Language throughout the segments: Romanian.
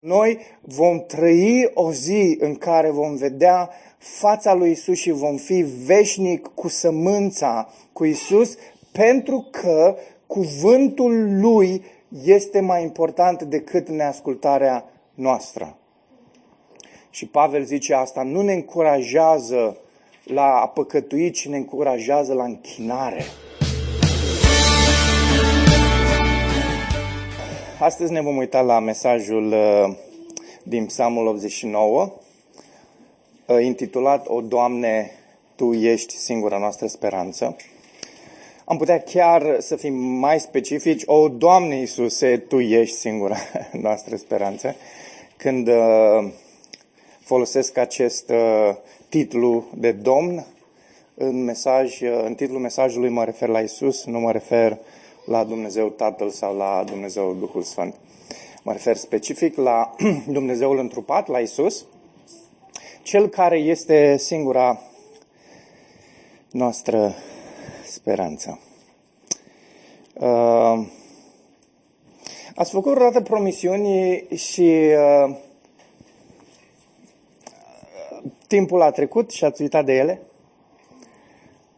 Noi vom trăi o zi în care vom vedea fața lui Isus și vom fi veșnic cu sămânța cu Isus pentru că cuvântul lui este mai important decât neascultarea noastră. Și Pavel zice asta, nu ne încurajează la a păcătui, ci ne încurajează la închinare. Astăzi ne vom uita la mesajul uh, din Psalmul 89, uh, intitulat O, Doamne, Tu ești singura noastră speranță. Am putea chiar să fim mai specifici, O, Doamne Iisuse, Tu ești singura noastră speranță. Când uh, folosesc acest titlu de Domn, în, mesaj, în titlul mesajului mă refer la Isus, nu mă refer la Dumnezeu Tatăl sau la Dumnezeu Duhul Sfânt. Mă refer specific la Dumnezeul întrupat, la Isus, cel care este singura noastră speranță. Uh, ați făcut vreodată promisiuni și uh, timpul a trecut și ați uitat de ele?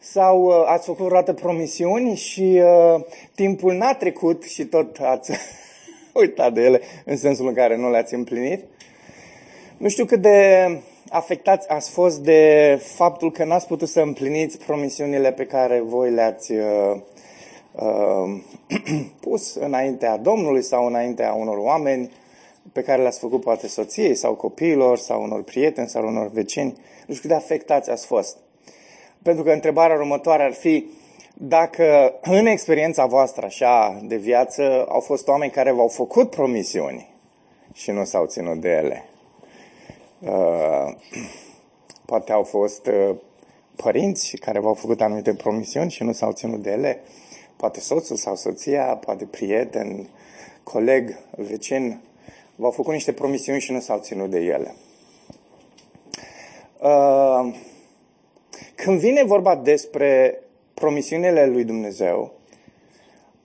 Sau uh, ați făcut vreodată promisiuni și uh, timpul n-a trecut și tot ați uitat de ele în sensul în care nu le-ați împlinit? Nu știu cât de afectați ați fost de faptul că n-ați putut să împliniți promisiunile pe care voi le-ați uh, uh, pus înaintea Domnului sau înaintea unor oameni pe care le-ați făcut poate soției sau copiilor sau unor prieteni sau unor vecini. Nu știu cât de afectați ați fost. Pentru că întrebarea următoare ar fi dacă în experiența voastră așa de viață au fost oameni care v-au făcut promisiuni și nu s-au ținut de ele. Uh, poate au fost uh, părinți care v-au făcut anumite promisiuni și nu s-au ținut de ele. Poate soțul sau soția, poate prieten, coleg, vecin, v-au făcut niște promisiuni și nu s-au ținut de ele. Uh, când vine vorba despre promisiunile lui Dumnezeu,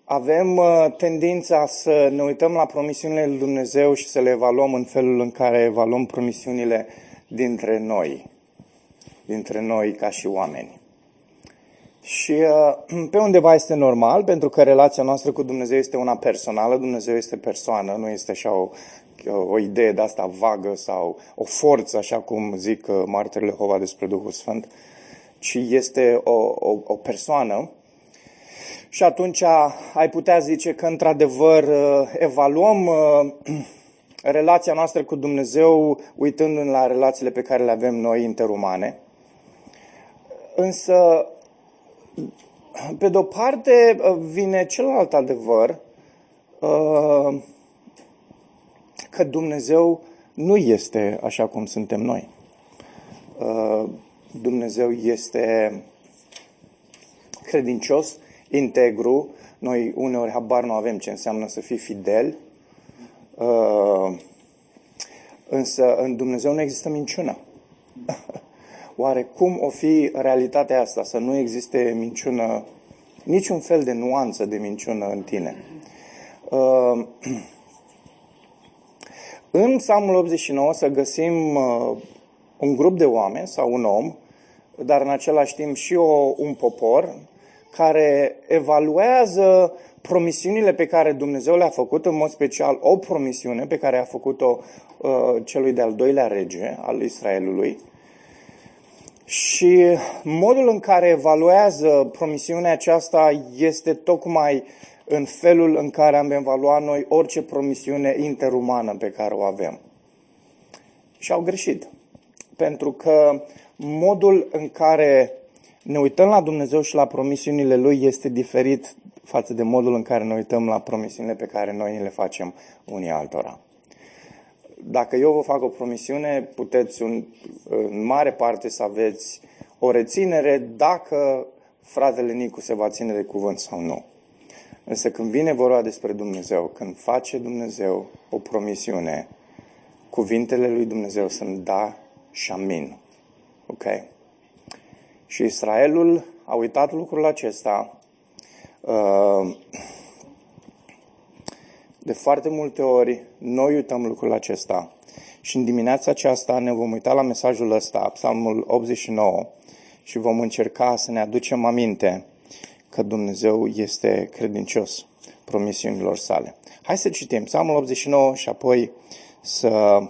avem uh, tendința să ne uităm la promisiunile lui Dumnezeu și să le evaluăm în felul în care evaluăm promisiunile dintre noi, dintre noi ca și oameni. Și uh, pe undeva este normal, pentru că relația noastră cu Dumnezeu este una personală, Dumnezeu este persoană, nu este așa o, o idee de asta vagă sau o forță, așa cum zic uh, martirile Hova despre Duhul Sfânt ci este o, o, o persoană. Și atunci ai putea zice că, într-adevăr, evaluăm uh, relația noastră cu Dumnezeu uitându-ne la relațiile pe care le avem noi interumane. Însă, pe de-o parte, vine celălalt adevăr uh, că Dumnezeu nu este așa cum suntem noi. Uh, Dumnezeu este credincios, integru. Noi uneori habar nu avem ce înseamnă să fii fidel. Uh, însă în Dumnezeu nu există minciună. Oare cum o fi realitatea asta, să nu existe minciună, niciun fel de nuanță de minciună în tine? Uh, în Psalmul 89 să găsim uh, un grup de oameni sau un om, dar în același timp și o, un popor care evaluează promisiunile pe care Dumnezeu le-a făcut, în mod special o promisiune pe care a făcut-o uh, celui de-al doilea rege al Israelului. Și modul în care evaluează promisiunea aceasta este tocmai în felul în care am evaluat noi orice promisiune interumană pe care o avem. Și au greșit pentru că modul în care ne uităm la Dumnezeu și la promisiunile Lui este diferit față de modul în care ne uităm la promisiunile pe care noi le facem unii altora. Dacă eu vă fac o promisiune, puteți un, în mare parte să aveți o reținere dacă fratele Nicu se va ține de cuvânt sau nu. Însă când vine vorba despre Dumnezeu, când face Dumnezeu o promisiune, cuvintele lui Dumnezeu sunt da și amin. Ok? Și Israelul a uitat lucrul acesta. Uh, De foarte multe ori noi uităm lucrul acesta și în dimineața aceasta ne vom uita la mesajul ăsta, Psalmul 89, și vom încerca să ne aducem aminte că Dumnezeu este credincios promisiunilor sale. Hai să citim Psalmul 89 și apoi să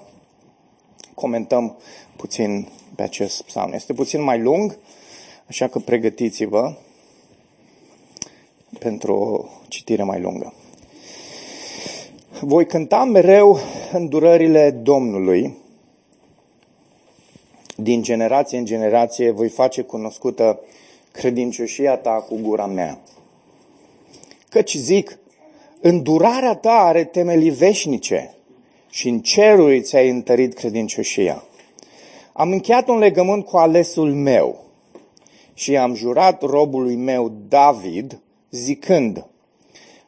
comentăm puțin pe acest psalm. Este puțin mai lung, așa că pregătiți-vă pentru o citire mai lungă. Voi cânta mereu îndurările Domnului. Din generație în generație voi face cunoscută credincioșia ta cu gura mea. Căci zic, îndurarea ta are temelii veșnice și în ceruri ți-ai întărit credincioșia. Am încheiat un legământ cu alesul meu și am jurat robului meu David, zicând,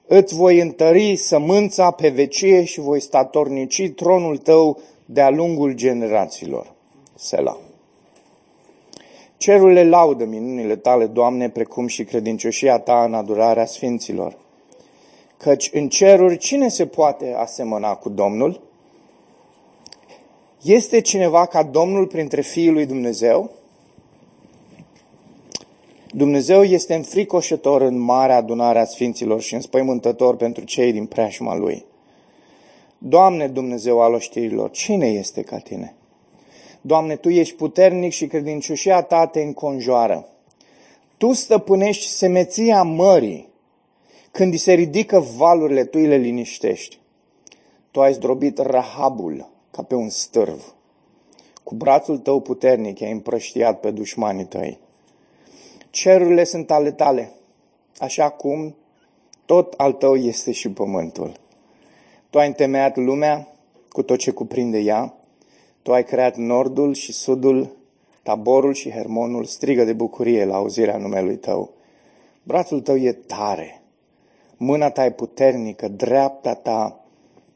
îți voi întări sămânța pe vecie și voi statornici tronul tău de-a lungul generațiilor. Sela. Cerurile laudă minunile tale, Doamne, precum și credincioșia ta în adurarea sfinților. Căci în ceruri cine se poate asemăna cu Domnul? Este cineva ca Domnul printre fiii lui Dumnezeu? Dumnezeu este înfricoșător în marea adunare a sfinților și înspăimântător pentru cei din preajma Lui. Doamne Dumnezeu al oștirilor, cine este ca Tine? Doamne, Tu ești puternic și credincioșia Ta te înconjoară. Tu stăpânești semeția mării. Când îi se ridică valurile, Tu le liniștești. Tu ai zdrobit rahabul ca pe un stârv. Cu brațul Tău puternic ai împrăștiat pe dușmanii Tăi. Cerurile sunt ale Tale, așa cum tot al Tău este și pământul. Tu ai întemeiat lumea cu tot ce cuprinde ea, tu ai creat nordul și sudul, taborul și hermonul, strigă de bucurie la auzirea numelui tău. Brațul tău e tare, mâna ta e puternică, dreapta ta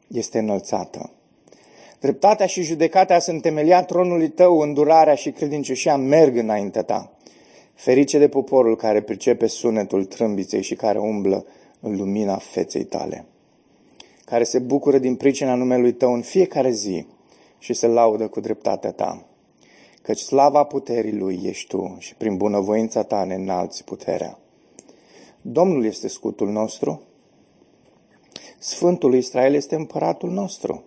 este înălțată. Dreptatea și judecata sunt temelia tronului tău, îndurarea și credincioșia merg înaintea ta. Ferice de poporul care pricepe sunetul trâmbiței și care umblă în lumina feței tale, care se bucură din pricina numelui tău în fiecare zi și se laudă cu dreptatea ta. Căci slava puterii lui ești tu și prin bunăvoința ta ne înalți puterea. Domnul este scutul nostru, Sfântul Israel este împăratul nostru.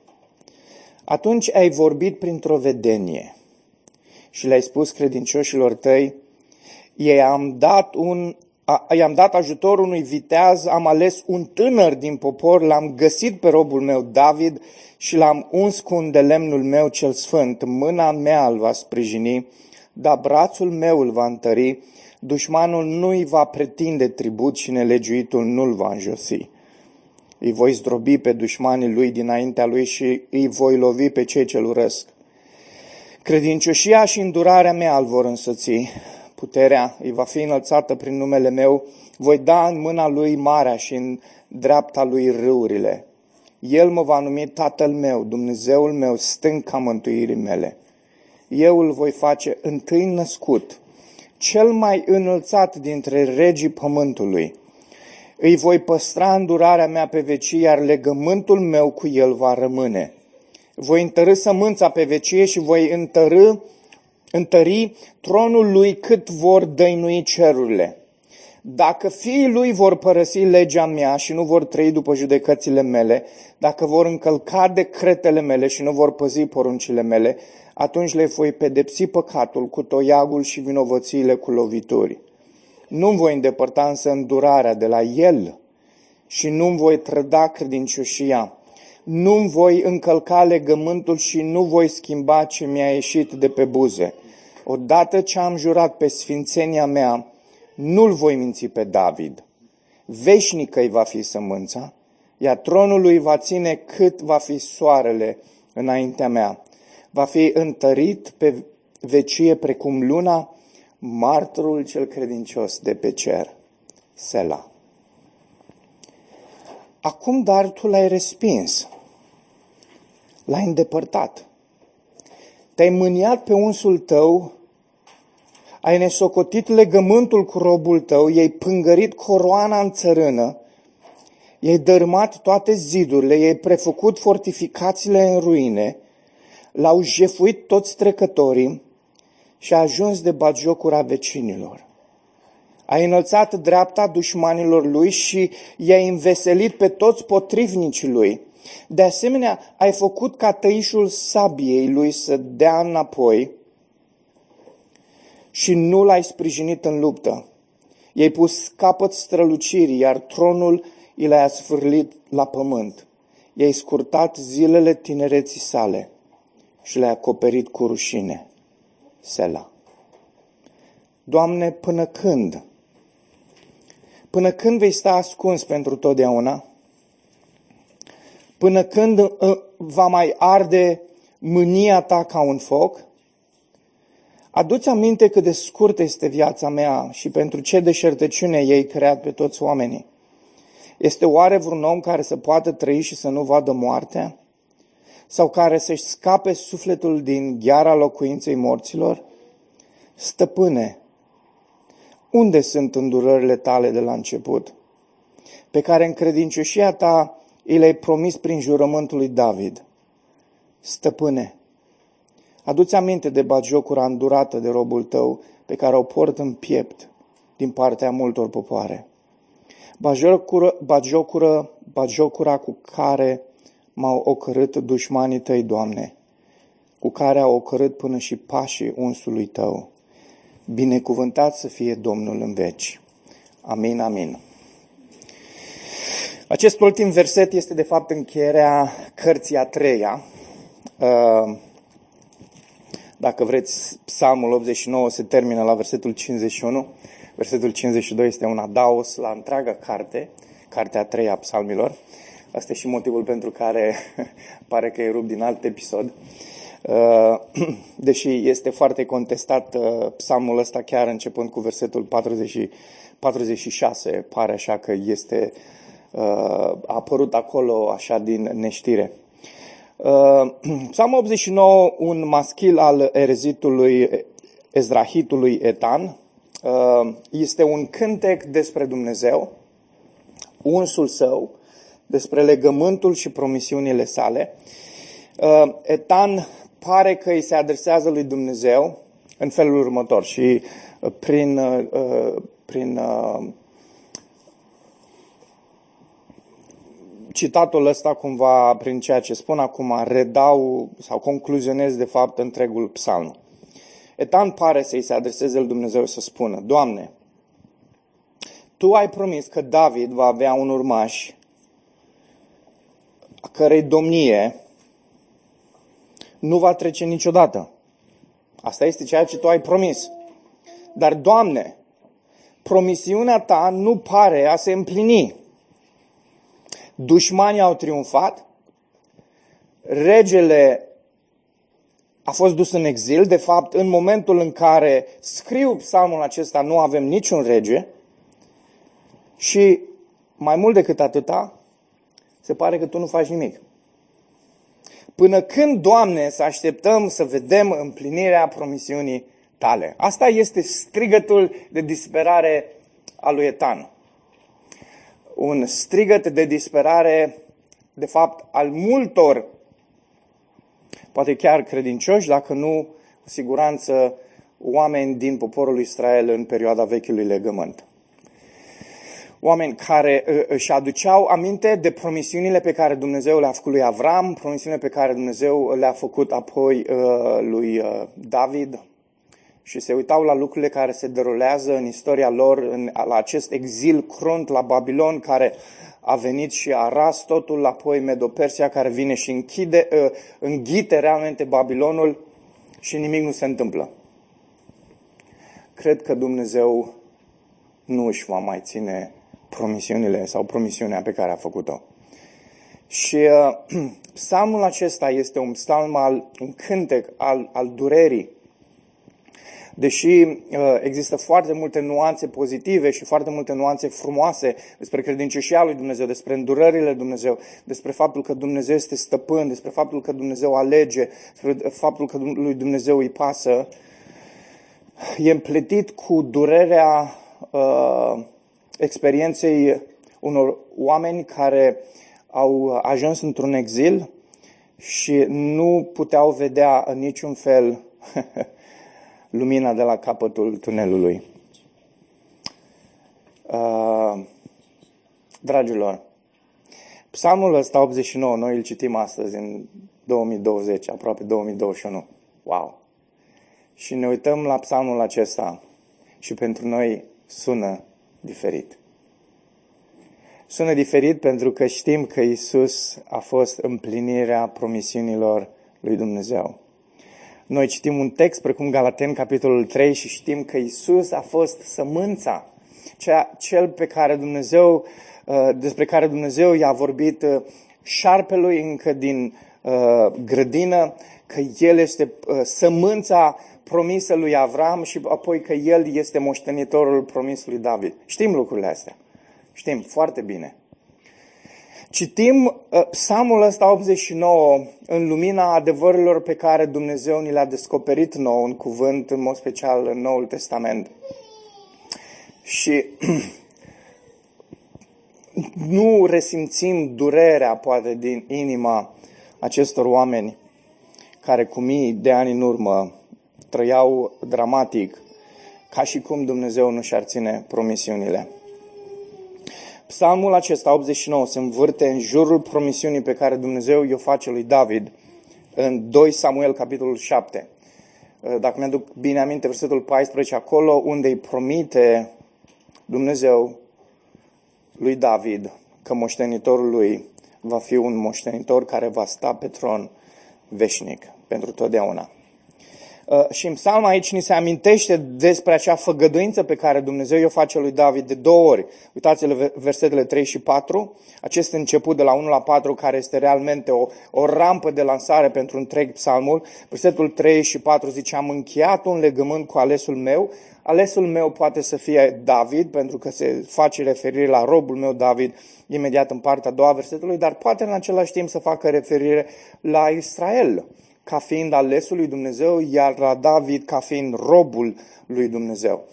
Atunci ai vorbit printr-o vedenie și le-ai spus credincioșilor tăi, ei am dat un i-am dat ajutor unui viteaz, am ales un tânăr din popor, l-am găsit pe robul meu David și l-am uns cu un de lemnul meu cel sfânt. Mâna mea îl va sprijini, dar brațul meu îl va întări. Dușmanul nu îi va pretinde tribut și nelegiuitul nu-l va înjosi. Îi voi zdrobi pe dușmanii lui dinaintea lui și îi voi lovi pe cei ce-l urăsc. Credincioșia și îndurarea mea îl vor însoți puterea îi va fi înălțată prin numele meu, voi da în mâna lui marea și în dreapta lui râurile. El mă va numi Tatăl meu, Dumnezeul meu, stânca mântuirii mele. Eu îl voi face întâi născut, cel mai înălțat dintre regii pământului. Îi voi păstra îndurarea mea pe vecie, iar legământul meu cu el va rămâne. Voi întărâ sămânța pe vecie și voi întărâ întări tronul lui cât vor dăinui cerurile. Dacă fiii lui vor părăsi legea mea și nu vor trăi după judecățile mele, dacă vor încălca decretele mele și nu vor păzi poruncile mele, atunci le voi pedepsi păcatul cu toiagul și vinovățiile cu lovituri. Nu-mi voi îndepărta însă îndurarea de la el și nu-mi voi trăda credincioșia. Nu-mi voi încălca legământul și nu voi schimba ce mi-a ieșit de pe buze. Odată ce am jurat pe sfințenia mea, nu-l voi minți pe David. Veșnică îi va fi sămânța, iar tronul lui va ține cât va fi soarele înaintea mea. Va fi întărit pe vecie precum luna, martorul cel credincios de pe cer. Sela. Acum, dar, tu l-ai respins. L-ai îndepărtat. Te-ai mâniat pe unsul tău ai nesocotit legământul cu robul tău, i-ai pângărit coroana în țărână, i-ai dărâmat toate zidurile, i-ai prefăcut fortificațiile în ruine, l-au jefuit toți trecătorii și a ajuns de bagiocura vecinilor. Ai înălțat dreapta dușmanilor lui și i-ai înveselit pe toți potrivnicii lui. De asemenea, ai făcut ca tăișul sabiei lui să dea înapoi și nu l-ai sprijinit în luptă. I-ai pus capăt strălucirii, iar tronul i l-ai asfârlit la pământ. I-ai scurtat zilele tinereții sale și le-ai acoperit cu rușine. Sela. Doamne, până când? Până când vei sta ascuns pentru totdeauna? Până când uh, va mai arde mânia ta ca un foc? Aduți aminte cât de scurtă este viața mea și pentru ce deșertăciune ei creat pe toți oamenii. Este oare vreun om care să poată trăi și să nu vadă moartea? Sau care să-și scape sufletul din gheara locuinței morților? Stăpâne, unde sunt îndurările tale de la început, pe care în credincioșia ta i le-ai promis prin jurământul lui David? Stăpâne, Aduți aminte de bagiocura îndurată de robul tău pe care o port în piept din partea multor popoare. Bagiocură, bagiocură, bagiocura cu care m-au ocărât dușmanii tăi, Doamne, cu care au ocărât până și pașii unsului tău. Binecuvântat să fie Domnul în veci. Amin, amin. Acest ultim verset este de fapt încheierea cărții a treia. Uh, dacă vreți, Psalmul 89 se termină la versetul 51. Versetul 52 este un adaos la întreaga carte, cartea a treia a psalmilor. Asta e și motivul pentru care pare că e rupt din alt episod. Uh, deși este foarte contestat uh, psalmul ăsta chiar începând cu versetul 40, 46, pare așa că este uh, a apărut acolo așa din neștire. Uh, Psalm 89, un maschil al erezitului Ezrahitului Etan, uh, este un cântec despre Dumnezeu, unsul său, despre legământul și promisiunile sale. Uh, Etan pare că îi se adresează lui Dumnezeu în felul următor și prin, prin citatul ăsta cumva, prin ceea ce spun acum, redau sau concluzionez de fapt întregul psalm. Etan pare să-i se adreseze lui Dumnezeu să spună, Doamne, Tu ai promis că David va avea un urmaș a cărei domnie nu va trece niciodată. Asta este ceea ce Tu ai promis. Dar, Doamne, promisiunea Ta nu pare a se împlini. Dușmanii au triumfat, regele a fost dus în exil. De fapt, în momentul în care scriu psalmul acesta, nu avem niciun rege. Și mai mult decât atâta, se pare că tu nu faci nimic. Până când, Doamne, să așteptăm să vedem împlinirea promisiunii tale? Asta este strigătul de disperare al lui Etan un strigăt de disperare, de fapt, al multor, poate chiar credincioși, dacă nu, cu siguranță, oameni din poporul Israel în perioada vechiului legământ. Oameni care uh, își aduceau aminte de promisiunile pe care Dumnezeu le-a făcut lui Avram, promisiunile pe care Dumnezeu le-a făcut apoi uh, lui uh, David, și se uitau la lucrurile care se derulează în istoria lor, în, la acest exil crunt la Babilon care a venit și a ras totul, apoi Medopersia care vine și închide, uh, înghite realmente Babilonul și nimic nu se întâmplă. Cred că Dumnezeu nu își va mai ține promisiunile sau promisiunea pe care a făcut-o. Și uh, psalmul acesta este un psalm al, un cântec al, al durerii, deși uh, există foarte multe nuanțe pozitive și foarte multe nuanțe frumoase despre credincioșia lui Dumnezeu, despre îndurările lui Dumnezeu, despre faptul că Dumnezeu este stăpân, despre faptul că Dumnezeu alege, despre faptul că lui Dumnezeu îi pasă, e împletit cu durerea uh, experienței unor oameni care au ajuns într-un exil și nu puteau vedea în niciun fel lumina de la capătul tunelului. Uh, dragilor, psalmul ăsta 89, noi îl citim astăzi în 2020, aproape 2021. Wow! Și ne uităm la psalmul acesta și pentru noi sună diferit. Sună diferit pentru că știm că Isus a fost împlinirea promisiunilor lui Dumnezeu. Noi citim un text precum Galaten, capitolul 3 și știm că Isus a fost sămânța, cel pe care Dumnezeu, uh, despre care Dumnezeu i-a vorbit uh, șarpelui încă din uh, grădină, că El este sămânța promisă lui Avram și apoi că El este moștenitorul promisului David. Știm lucrurile astea. Știm foarte bine. Citim uh, psalmul ăsta 89 în lumina adevărurilor pe care Dumnezeu ni le-a descoperit nou în cuvânt, în mod special în Noul Testament. Și nu resimțim durerea, poate, din inima acestor oameni care cu mii de ani în urmă trăiau dramatic, ca și cum Dumnezeu nu și-ar ține promisiunile. Psalmul acesta, 89, se învârte în jurul promisiunii pe care Dumnezeu i-o face lui David în 2 Samuel, capitolul 7. Dacă mi-aduc bine aminte, versetul 14, acolo unde îi promite Dumnezeu lui David că moștenitorul lui va fi un moștenitor care va sta pe tron veșnic pentru totdeauna. Uh, și în psalm aici ni se amintește despre acea făgăduință pe care Dumnezeu o face lui David de două ori. Uitați-le versetele 3 și 4, acest început de la 1 la 4 care este realmente o, o rampă de lansare pentru întreg psalmul. Versetul 3 și 4 zice, am încheiat un legământ cu alesul meu, Alesul meu poate să fie David, pentru că se face referire la robul meu David imediat în partea a doua versetului, dar poate în același timp să facă referire la Israel ca fiind alesul lui Dumnezeu, iar la David ca fiind robul lui Dumnezeu.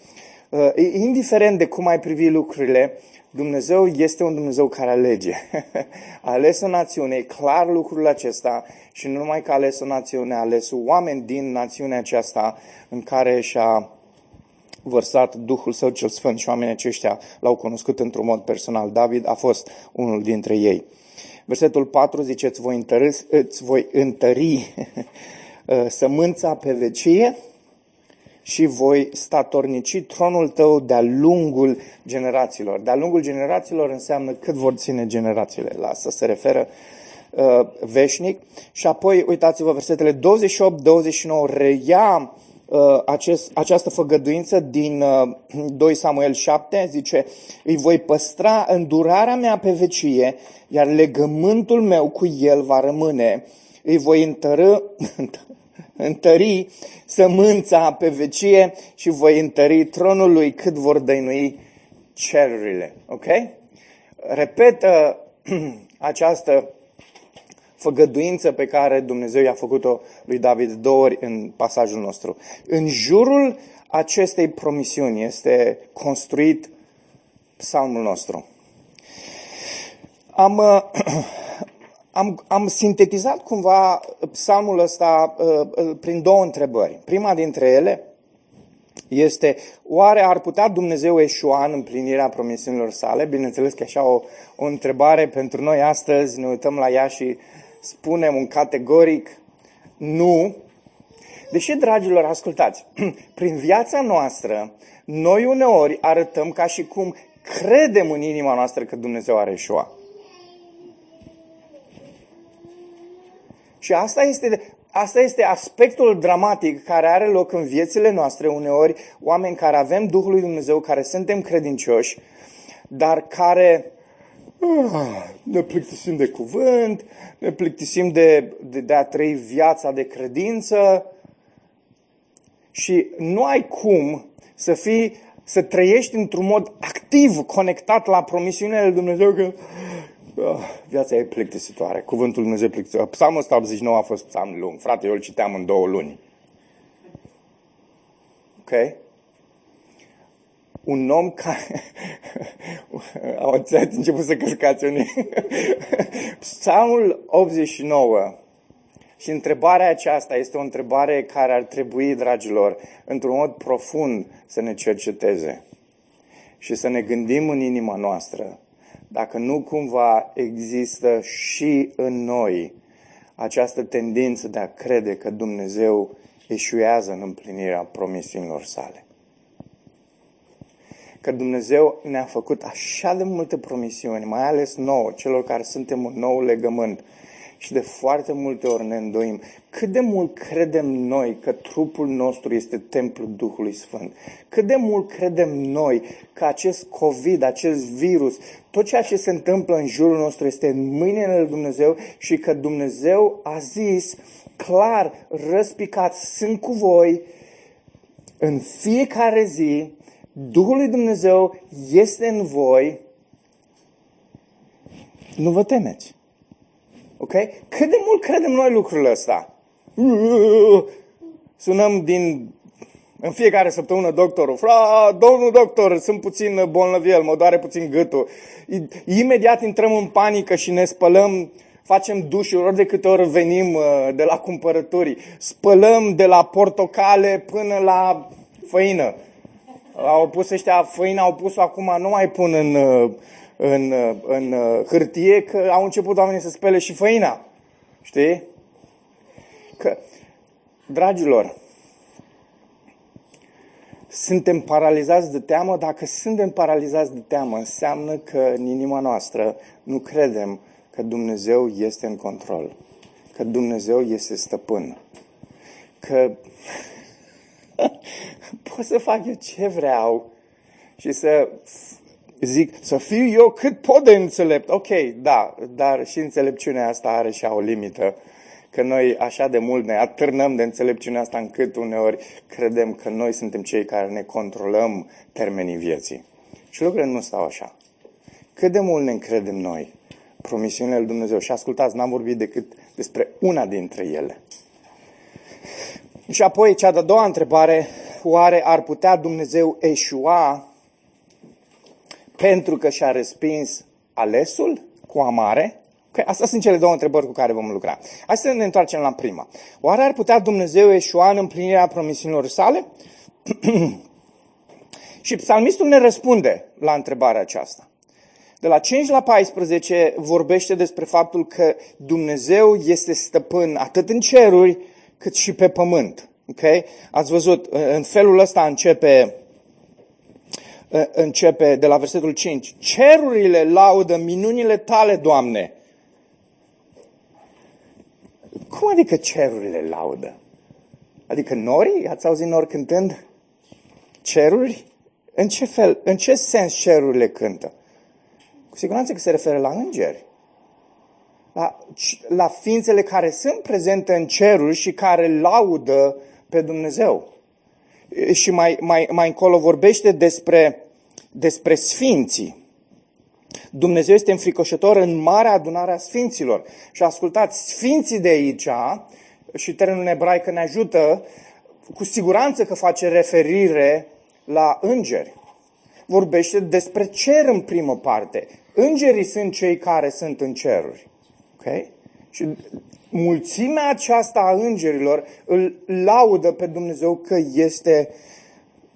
Uh, indiferent de cum ai privi lucrurile, Dumnezeu este un Dumnezeu care alege. A ales o națiune, e clar lucrul acesta și nu numai că a ales o națiune, a ales oameni din națiunea aceasta în care și-a vărsat Duhul Său cel Sfânt și oamenii aceștia l-au cunoscut într-un mod personal. David a fost unul dintre ei. Versetul 4 zice, îți voi întări, îți voi întări uh, sămânța pe vecie și voi statornici tronul tău de-a lungul generațiilor. De-a lungul generațiilor înseamnă cât vor ține generațiile. La asta se referă uh, veșnic. Și apoi, uitați-vă, versetele 28-29 reia Uh, acest, această făgăduință din 2 uh, Samuel 7, zice, îi voi păstra îndurarea mea pe vecie, iar legământul meu cu el va rămâne. Îi voi întără, întări sămânța pe vecie și voi întări tronul lui cât vor dăinui cerurile. Ok? Repetă această făgăduință pe care Dumnezeu i-a făcut-o lui David două ori în pasajul nostru. În jurul acestei promisiuni este construit psalmul nostru. Am, uh, am, am sintetizat cumva psalmul ăsta uh, uh, prin două întrebări. Prima dintre ele este, oare ar putea Dumnezeu eșua în împlinirea promisiunilor sale? Bineînțeles că așa o, o întrebare pentru noi astăzi, ne uităm la ea și spunem un categoric nu, deși, dragilor, ascultați, prin viața noastră, noi uneori arătăm ca și cum credem în inima noastră că Dumnezeu are șoa. Și asta este, asta este aspectul dramatic care are loc în viețile noastre uneori, oameni care avem Duhul lui Dumnezeu, care suntem credincioși, dar care Ah, ne plictisim de cuvânt, ne plictisim de, de, de a trăi viața de credință și nu ai cum să fii, să trăiești într-un mod activ, conectat la promisiunile lui Dumnezeu, că uh, viața e plictisitoare, cuvântul Dumnezeu plictisitoare. Psalmul 189 a fost psalm lung, frate, eu îl citeam în două luni. Ok? Un om care... Au început să căscați unii. Psalmul 89 și întrebarea aceasta este o întrebare care ar trebui, dragilor, într-un mod profund să ne cerceteze și să ne gândim în inima noastră dacă nu cumva există și în noi această tendință de a crede că Dumnezeu eșuează în împlinirea promisiunilor sale. Că Dumnezeu ne-a făcut așa de multe promisiuni, mai ales nouă, celor care suntem un nou legământ, și de foarte multe ori ne îndoim cât de mult credem noi că trupul nostru este templul Duhului Sfânt. Cât de mult credem noi că acest COVID, acest virus, tot ceea ce se întâmplă în jurul nostru este în mâinile lui Dumnezeu și că Dumnezeu a zis clar, răspicat, sunt cu voi în fiecare zi, Duhul lui Dumnezeu este în voi, nu vă temeți. Ok? Cât de mult credem noi lucrurile astea? Sunăm din în fiecare săptămână doctorul, fra, domnul doctor, sunt puțin bolnăviel, mă doare puțin gâtul. Imediat intrăm în panică și ne spălăm, facem dușuri ori de câte ori venim uh, de la cumpărături. Spălăm de la portocale până la făină. Au pus ăștia făină, au pus-o acum, nu mai pun în uh, în, în uh, hârtie că au început oamenii să spele și făina. Știi? Că, dragilor, suntem paralizați de teamă. Dacă suntem paralizați de teamă, înseamnă că în inima noastră nu credem că Dumnezeu este în control, că Dumnezeu este stăpân, că pot să fac eu ce vreau și să zic să fiu eu cât pot de înțelept. Ok, da, dar și înțelepciunea asta are și o limită. Că noi așa de mult ne atârnăm de înțelepciunea asta încât uneori credem că noi suntem cei care ne controlăm termenii vieții. Și lucrurile nu stau așa. Cât de mult ne încredem noi promisiunile lui Dumnezeu. Și ascultați, n-am vorbit decât despre una dintre ele. Și apoi, cea de-a doua întrebare, oare ar putea Dumnezeu eșua pentru că și-a respins alesul cu amare? Okay, astea sunt cele două întrebări cu care vom lucra. Hai să ne întoarcem la prima. Oare ar putea Dumnezeu eșua în împlinirea promisiunilor sale? și psalmistul ne răspunde la întrebarea aceasta. De la 5 la 14 vorbește despre faptul că Dumnezeu este stăpân atât în ceruri cât și pe pământ. Okay? Ați văzut, în felul ăsta începe începe de la versetul 5. Cerurile laudă minunile tale, Doamne. Cum adică cerurile laudă? Adică norii? Ați auzit nori cântând? Ceruri? În ce fel, în ce sens cerurile cântă? Cu siguranță că se referă la îngeri. La, la ființele care sunt prezente în ceruri și care laudă pe Dumnezeu. Și mai, mai, mai încolo vorbește despre despre sfinții. Dumnezeu este înfricoșător în marea adunare a sfinților. Și ascultați, sfinții de aici, și termenul ebraic ne ajută, cu siguranță că face referire la îngeri. Vorbește despre cer în primă parte. Îngerii sunt cei care sunt în ceruri. Okay? Și mulțimea aceasta a îngerilor îl laudă pe Dumnezeu că este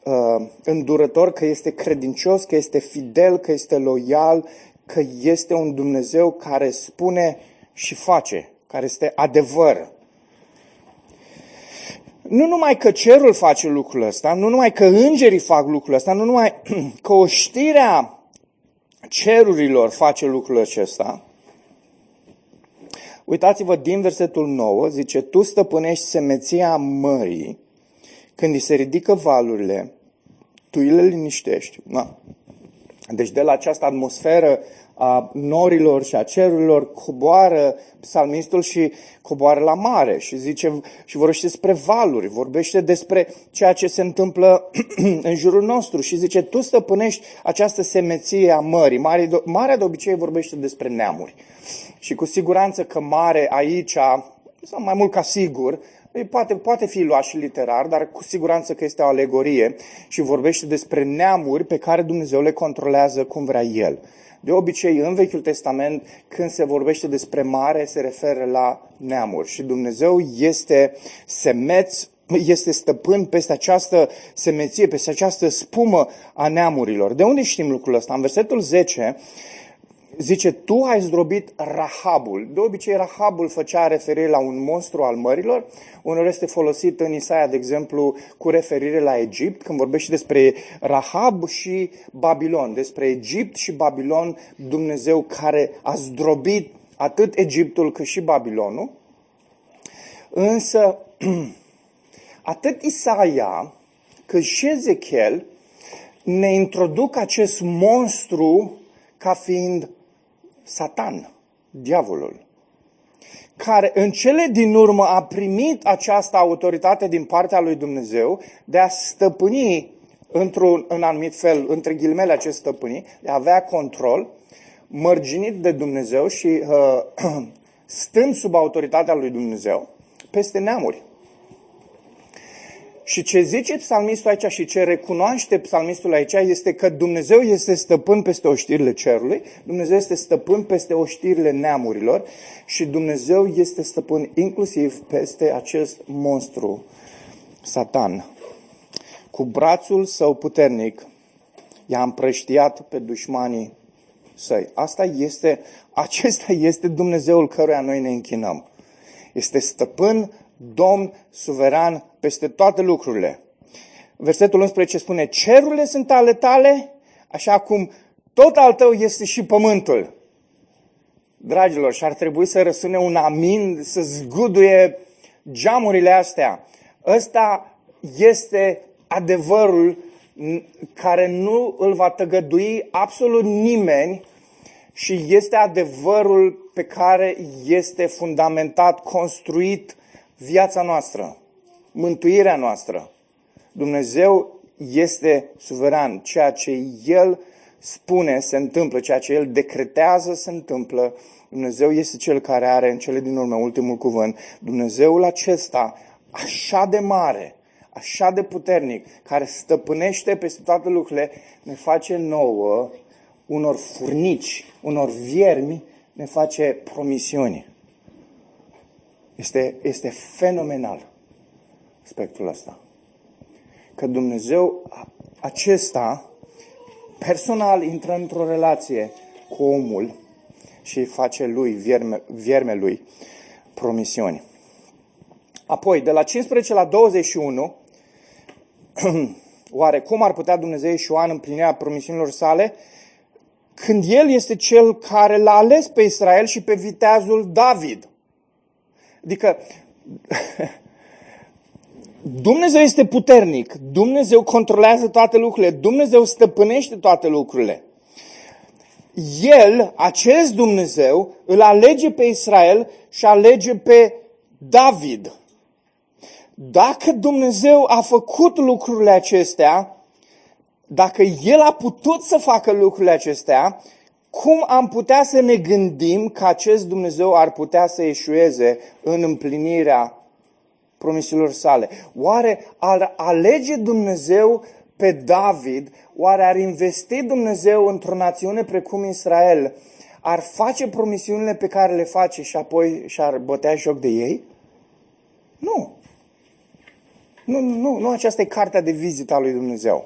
uh, îndurător, că este credincios, că este fidel, că este loial, că este un Dumnezeu care spune și face, care este adevăr. Nu numai că cerul face lucrul ăsta, nu numai că îngerii fac lucrul ăsta, nu numai că oștirea cerurilor face lucrul acesta. Uitați-vă din versetul 9, zice, Tu stăpânești semeția mării când îi se ridică valurile, tu le liniștești. Na. Deci de la această atmosferă a norilor și a cerurilor coboară psalmistul și coboară la mare și zice și vorbește despre valuri, vorbește despre ceea ce se întâmplă în jurul nostru și zice tu stăpânești această semeție a mării. Marea de obicei vorbește despre neamuri. Și cu siguranță că mare aici sau mai mult ca sigur, poate, poate fi luat și literar, dar cu siguranță că este o alegorie și vorbește despre neamuri pe care Dumnezeu le controlează cum vrea El. De obicei, în Vechiul Testament, când se vorbește despre mare, se referă la neamuri și Dumnezeu este semeț este stăpân peste această semeție, peste această spumă a neamurilor. De unde știm lucrul ăsta? În versetul 10 zice, tu ai zdrobit Rahabul. De obicei, Rahabul făcea referire la un monstru al mărilor. Unor este folosit în Isaia, de exemplu, cu referire la Egipt, când vorbește despre Rahab și Babilon. Despre Egipt și Babilon, Dumnezeu care a zdrobit atât Egiptul cât și Babilonul. Însă, atât Isaia cât și Ezechiel ne introduc acest monstru ca fiind Satan, diavolul, care în cele din urmă a primit această autoritate din partea lui Dumnezeu de a stăpâni într-un în anumit fel, între ghilimele acest stăpâni, de a avea control, mărginit de Dumnezeu și uh, stând sub autoritatea lui Dumnezeu peste neamuri. Și ce zice psalmistul aici și ce recunoaște psalmistul aici este că Dumnezeu este stăpân peste oștirile cerului, Dumnezeu este stăpân peste oștirile neamurilor și Dumnezeu este stăpân inclusiv peste acest monstru, Satan. Cu brațul său puternic i-a împrăștiat pe dușmanii săi. Asta este, acesta este Dumnezeul căruia noi ne închinăm. Este stăpân domn suveran peste toate lucrurile. Versetul 11 spune, cerurile sunt ale tale, așa cum tot al tău este și pământul. Dragilor, și ar trebui să răsune un amin, să zguduie geamurile astea. Ăsta este adevărul care nu îl va tăgădui absolut nimeni și este adevărul pe care este fundamentat, construit viața noastră, mântuirea noastră. Dumnezeu este suveran. Ceea ce El spune se întâmplă, ceea ce El decretează se întâmplă. Dumnezeu este Cel care are în cele din urmă ultimul cuvânt. Dumnezeul acesta, așa de mare, așa de puternic, care stăpânește peste toate lucrurile, ne face nouă unor furnici, unor viermi, ne face promisiuni. Este, este fenomenal aspectul ăsta. Că Dumnezeu acesta personal intră într-o relație cu omul și face lui, vierme, vierme lui, promisiuni. Apoi, de la 15 la 21, oare cum ar putea Dumnezeu ieșua în împlinirea promisiunilor sale când El este Cel care l-a ales pe Israel și pe viteazul David? Adică Dumnezeu este puternic, Dumnezeu controlează toate lucrurile, Dumnezeu stăpânește toate lucrurile. El, acest Dumnezeu, îl alege pe Israel și alege pe David. Dacă Dumnezeu a făcut lucrurile acestea, dacă El a putut să facă lucrurile acestea, cum am putea să ne gândim că acest Dumnezeu ar putea să eșueze în împlinirea promisiunilor sale? Oare ar alege Dumnezeu pe David? Oare ar investi Dumnezeu într-o națiune precum Israel? Ar face promisiunile pe care le face și apoi și-ar bătea joc de ei? Nu. Nu, nu, nu aceasta e cartea de vizită a lui Dumnezeu.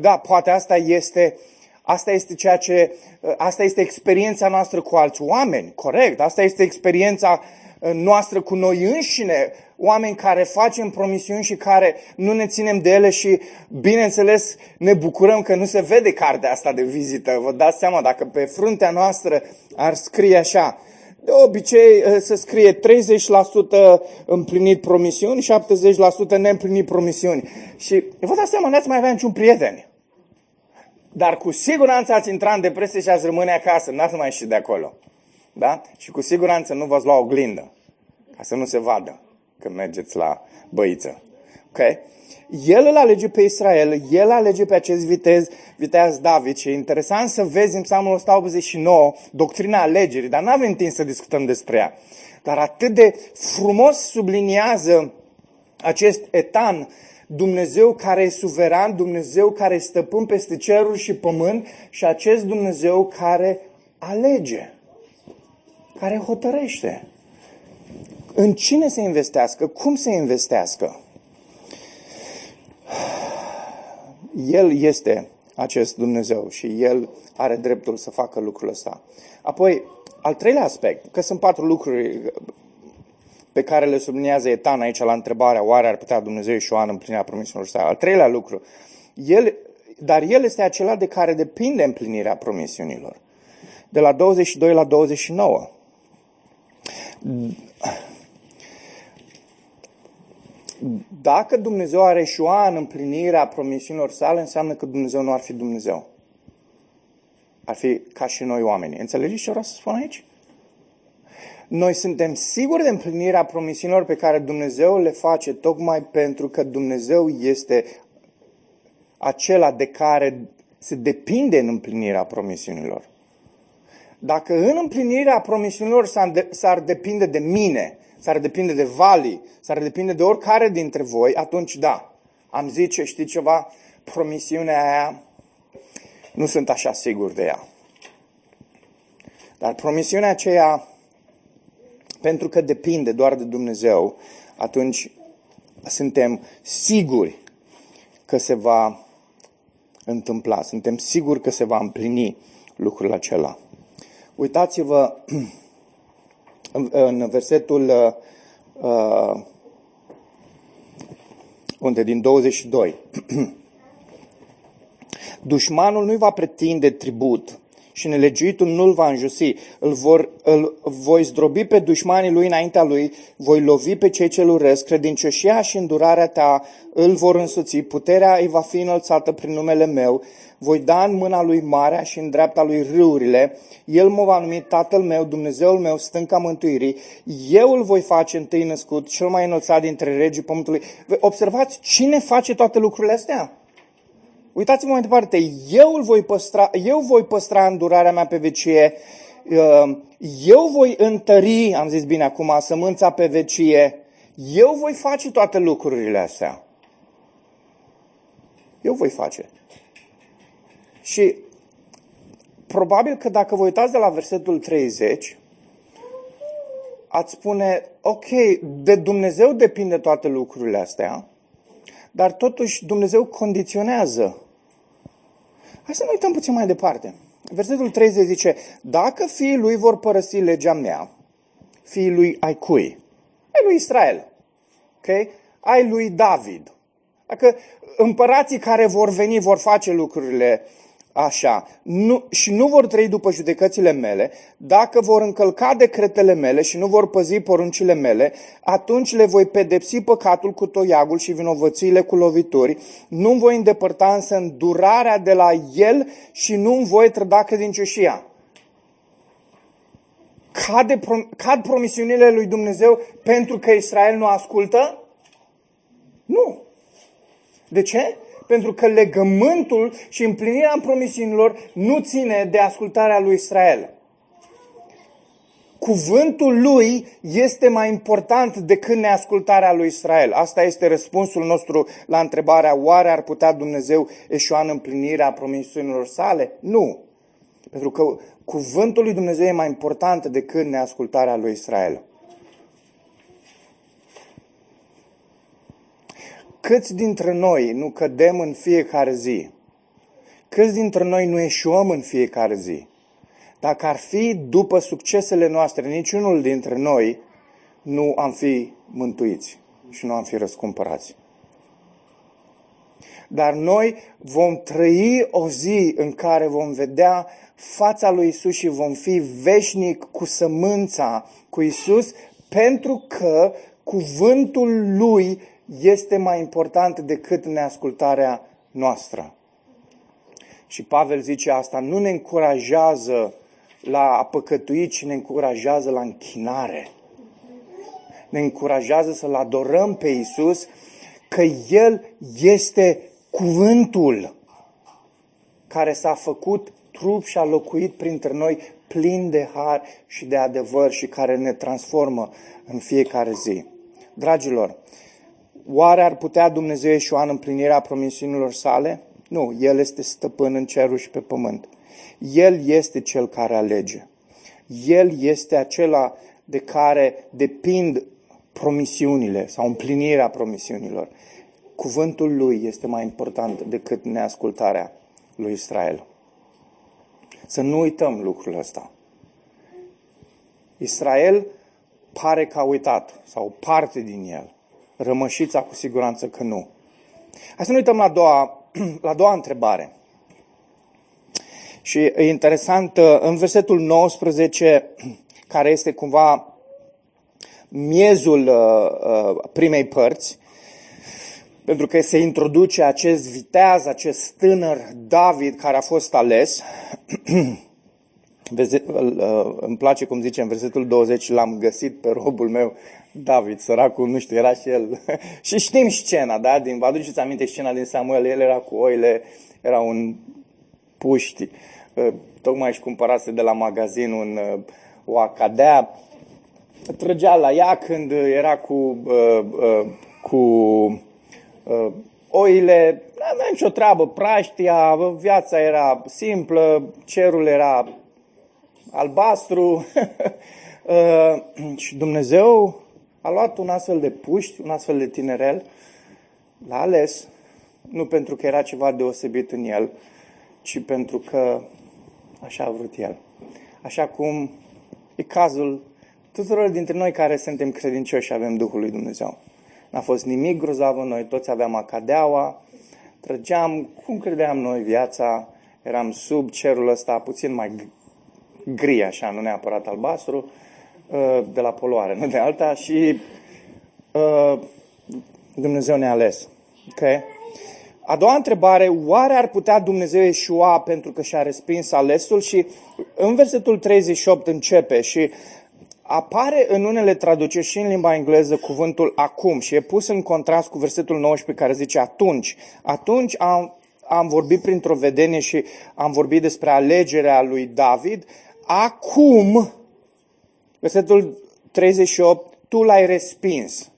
Da, poate asta este uh, Asta este ceea ce, asta este experiența noastră cu alți oameni, corect. Asta este experiența uh, noastră cu noi înșine, oameni care facem promisiuni și care nu ne ținem de ele și, bineînțeles, ne bucurăm că nu se vede cartea asta de vizită. Vă dați seama, dacă pe fruntea noastră ar scrie așa, de obicei uh, se scrie 30% împlinit promisiuni, 70% neîmplinit promisiuni. Și vă dați seama, n-ați mai avea niciun prieten. Dar cu siguranță ați intrat în depresie și ați rămâne acasă, n-ați mai ieșit de acolo. Da? Și cu siguranță nu v-ați lua oglindă, ca să nu se vadă când mergeți la băiță. Okay? El îl alege pe Israel, el alege pe acest vitez, viteaz David și e interesant să vezi în Psalmul 189 doctrina alegerii, dar nu avem timp să discutăm despre ea. Dar atât de frumos subliniază acest etan Dumnezeu care e suveran, Dumnezeu care e stăpân peste cerul și pământ și acest Dumnezeu care alege, care hotărăște. În cine să investească? Cum să investească? El este acest Dumnezeu și El are dreptul să facă lucrul ăsta. Apoi, al treilea aspect, că sunt patru lucruri pe care le subliniază Etan aici la întrebarea oare ar putea Dumnezeu și Ioan împlinirea promisiunilor sale. Al treilea lucru, el, dar El este acela de care depinde împlinirea promisiunilor. De la 22 la 29. Dacă Dumnezeu are eșua în împlinirea promisiunilor sale, înseamnă că Dumnezeu nu ar fi Dumnezeu. Ar fi ca și noi oamenii. Înțelegeți ce vreau să spun aici? Noi suntem siguri de împlinirea promisiunilor pe care Dumnezeu le face tocmai pentru că Dumnezeu este acela de care se depinde în împlinirea promisiunilor. Dacă în împlinirea promisiunilor s-ar depinde de mine, s-ar depinde de Vali, s-ar depinde de oricare dintre voi, atunci da, am zice, știi ceva, promisiunea aia, nu sunt așa sigur de ea. Dar promisiunea aceea, pentru că depinde doar de Dumnezeu, atunci suntem siguri că se va întâmpla, suntem siguri că se va împlini lucrul acela. Uitați-vă în versetul uh, unde din 22. Dușmanul nu-i va pretinde tribut și nelegiuitul nu-l va înjusi. Îl, vor, îl voi zdrobi pe dușmanii lui înaintea lui, voi lovi pe cei ce-l urăsc, credincioșia și îndurarea ta îl vor însuți, puterea îi va fi înălțată prin numele meu, voi da în mâna lui marea și în dreapta lui râurile, el mă va numi Tatăl meu, Dumnezeul meu, stânca mântuirii, eu îl voi face întâi născut, cel mai înălțat dintre regii pământului. Observați cine face toate lucrurile astea? Uitați-vă mai departe, eu, îl voi păstra, eu voi păstra îndurarea mea pe vecie, uh, eu voi întări, am zis bine acum, sămânța pe vecie, eu voi face toate lucrurile astea. Eu voi face. Și probabil că dacă vă uitați de la versetul 30, ați spune, ok, de Dumnezeu depinde toate lucrurile astea, dar totuși Dumnezeu condiționează. Hai să ne uităm puțin mai departe. Versetul 30 zice, dacă fiii lui vor părăsi legea mea, fiii lui ai cui? Ai lui Israel. Ok? Ai lui David. Dacă împărații care vor veni vor face lucrurile așa nu, și nu vor trăi după judecățile mele, dacă vor încălca decretele mele și nu vor păzi poruncile mele, atunci le voi pedepsi păcatul cu toiagul și vinovățiile cu lovituri, nu voi îndepărta însă îndurarea de la el și nu voi trăda credincioșia. Cade, cad promisiunile lui Dumnezeu pentru că Israel nu ascultă? Nu. De ce? Pentru că legământul și împlinirea promisiunilor nu ține de ascultarea lui Israel. Cuvântul lui este mai important decât neascultarea lui Israel. Asta este răspunsul nostru la întrebarea oare ar putea Dumnezeu eșua în împlinirea promisiunilor sale? Nu. Pentru că cuvântul lui Dumnezeu e mai important decât neascultarea lui Israel. Câți dintre noi nu cădem în fiecare zi? Câți dintre noi nu eșuăm în fiecare zi? Dacă ar fi după succesele noastre, niciunul dintre noi nu am fi mântuiți și nu am fi răscumpărați. Dar noi vom trăi o zi în care vom vedea fața lui Isus și vom fi veșnic cu sămânța cu Isus pentru că cuvântul lui este mai important decât neascultarea noastră. Și Pavel zice asta, nu ne încurajează la a păcătui, ci ne încurajează la închinare. Ne încurajează să-L adorăm pe Isus că El este cuvântul care s-a făcut trup și a locuit printre noi plin de har și de adevăr și care ne transformă în fiecare zi. Dragilor, oare ar putea Dumnezeu ieșua în împlinirea promisiunilor sale? Nu, El este stăpân în cerul și pe pământ. El este Cel care alege. El este acela de care depind promisiunile sau împlinirea promisiunilor. Cuvântul lui este mai important decât neascultarea lui Israel. Să nu uităm lucrul ăsta. Israel pare că a uitat, sau parte din el. Rămășița cu siguranță că nu. Hai să nu uităm la a doua, la a doua întrebare. Și e interesant, în versetul 19, care este cumva miezul uh, uh, primei părți, pentru că se introduce acest viteaz, acest tânăr David care a fost ales. Uh, îmi place cum zice în versetul 20, l-am găsit pe robul meu David, săracul, nu știu, era și el. și știm scena, da? Din, vă aduceți aminte scena din Samuel, el era cu oile, era un puști, tocmai își cumpărase de la magazin un, o acadea, trăgea la ea când era cu, uh, uh, cu uh, oile, nu avea nicio treabă, praștia, viața era simplă, cerul era albastru. Uh, și Dumnezeu a luat un astfel de puști, un astfel de tinerel, l-a ales, nu pentru că era ceva deosebit în el, ci pentru că așa a vrut el. Așa cum e cazul tuturor dintre noi care suntem credincioși și avem Duhul lui Dumnezeu. N-a fost nimic grozav în noi, toți aveam acadeaua, trăgeam cum credeam noi viața, eram sub cerul ăsta puțin mai gri, așa, nu neapărat albastru, uh, de la poluare, nu de alta, și uh, Dumnezeu ne-a ales. Okay? A doua întrebare, oare ar putea Dumnezeu ieșua pentru că și-a respins alesul? Și în versetul 38 începe și apare în unele traduceri și în limba engleză cuvântul acum și e pus în contrast cu versetul 19 care zice atunci. Atunci am, am vorbit printr-o vedenie și am vorbit despre alegerea lui David. Acum, versetul 38, tu l-ai respins.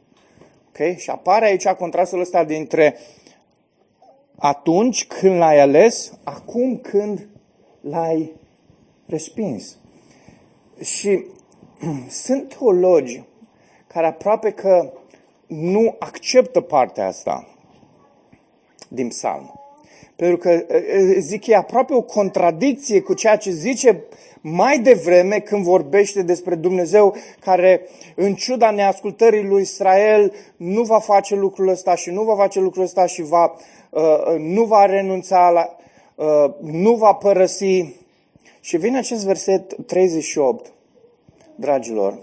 Okay? Și apare aici contrastul ăsta dintre atunci când l-ai ales, acum când l-ai respins. Și sunt teologi care aproape că nu acceptă partea asta din psalm. Pentru că zic că e aproape o contradicție cu ceea ce zice mai devreme când vorbește despre Dumnezeu care, în ciuda neascultării lui Israel, nu va face lucrul ăsta și nu va face lucrul ăsta și va, uh, nu va renunța, la, uh, nu va părăsi. Și vine acest verset 38 dragilor,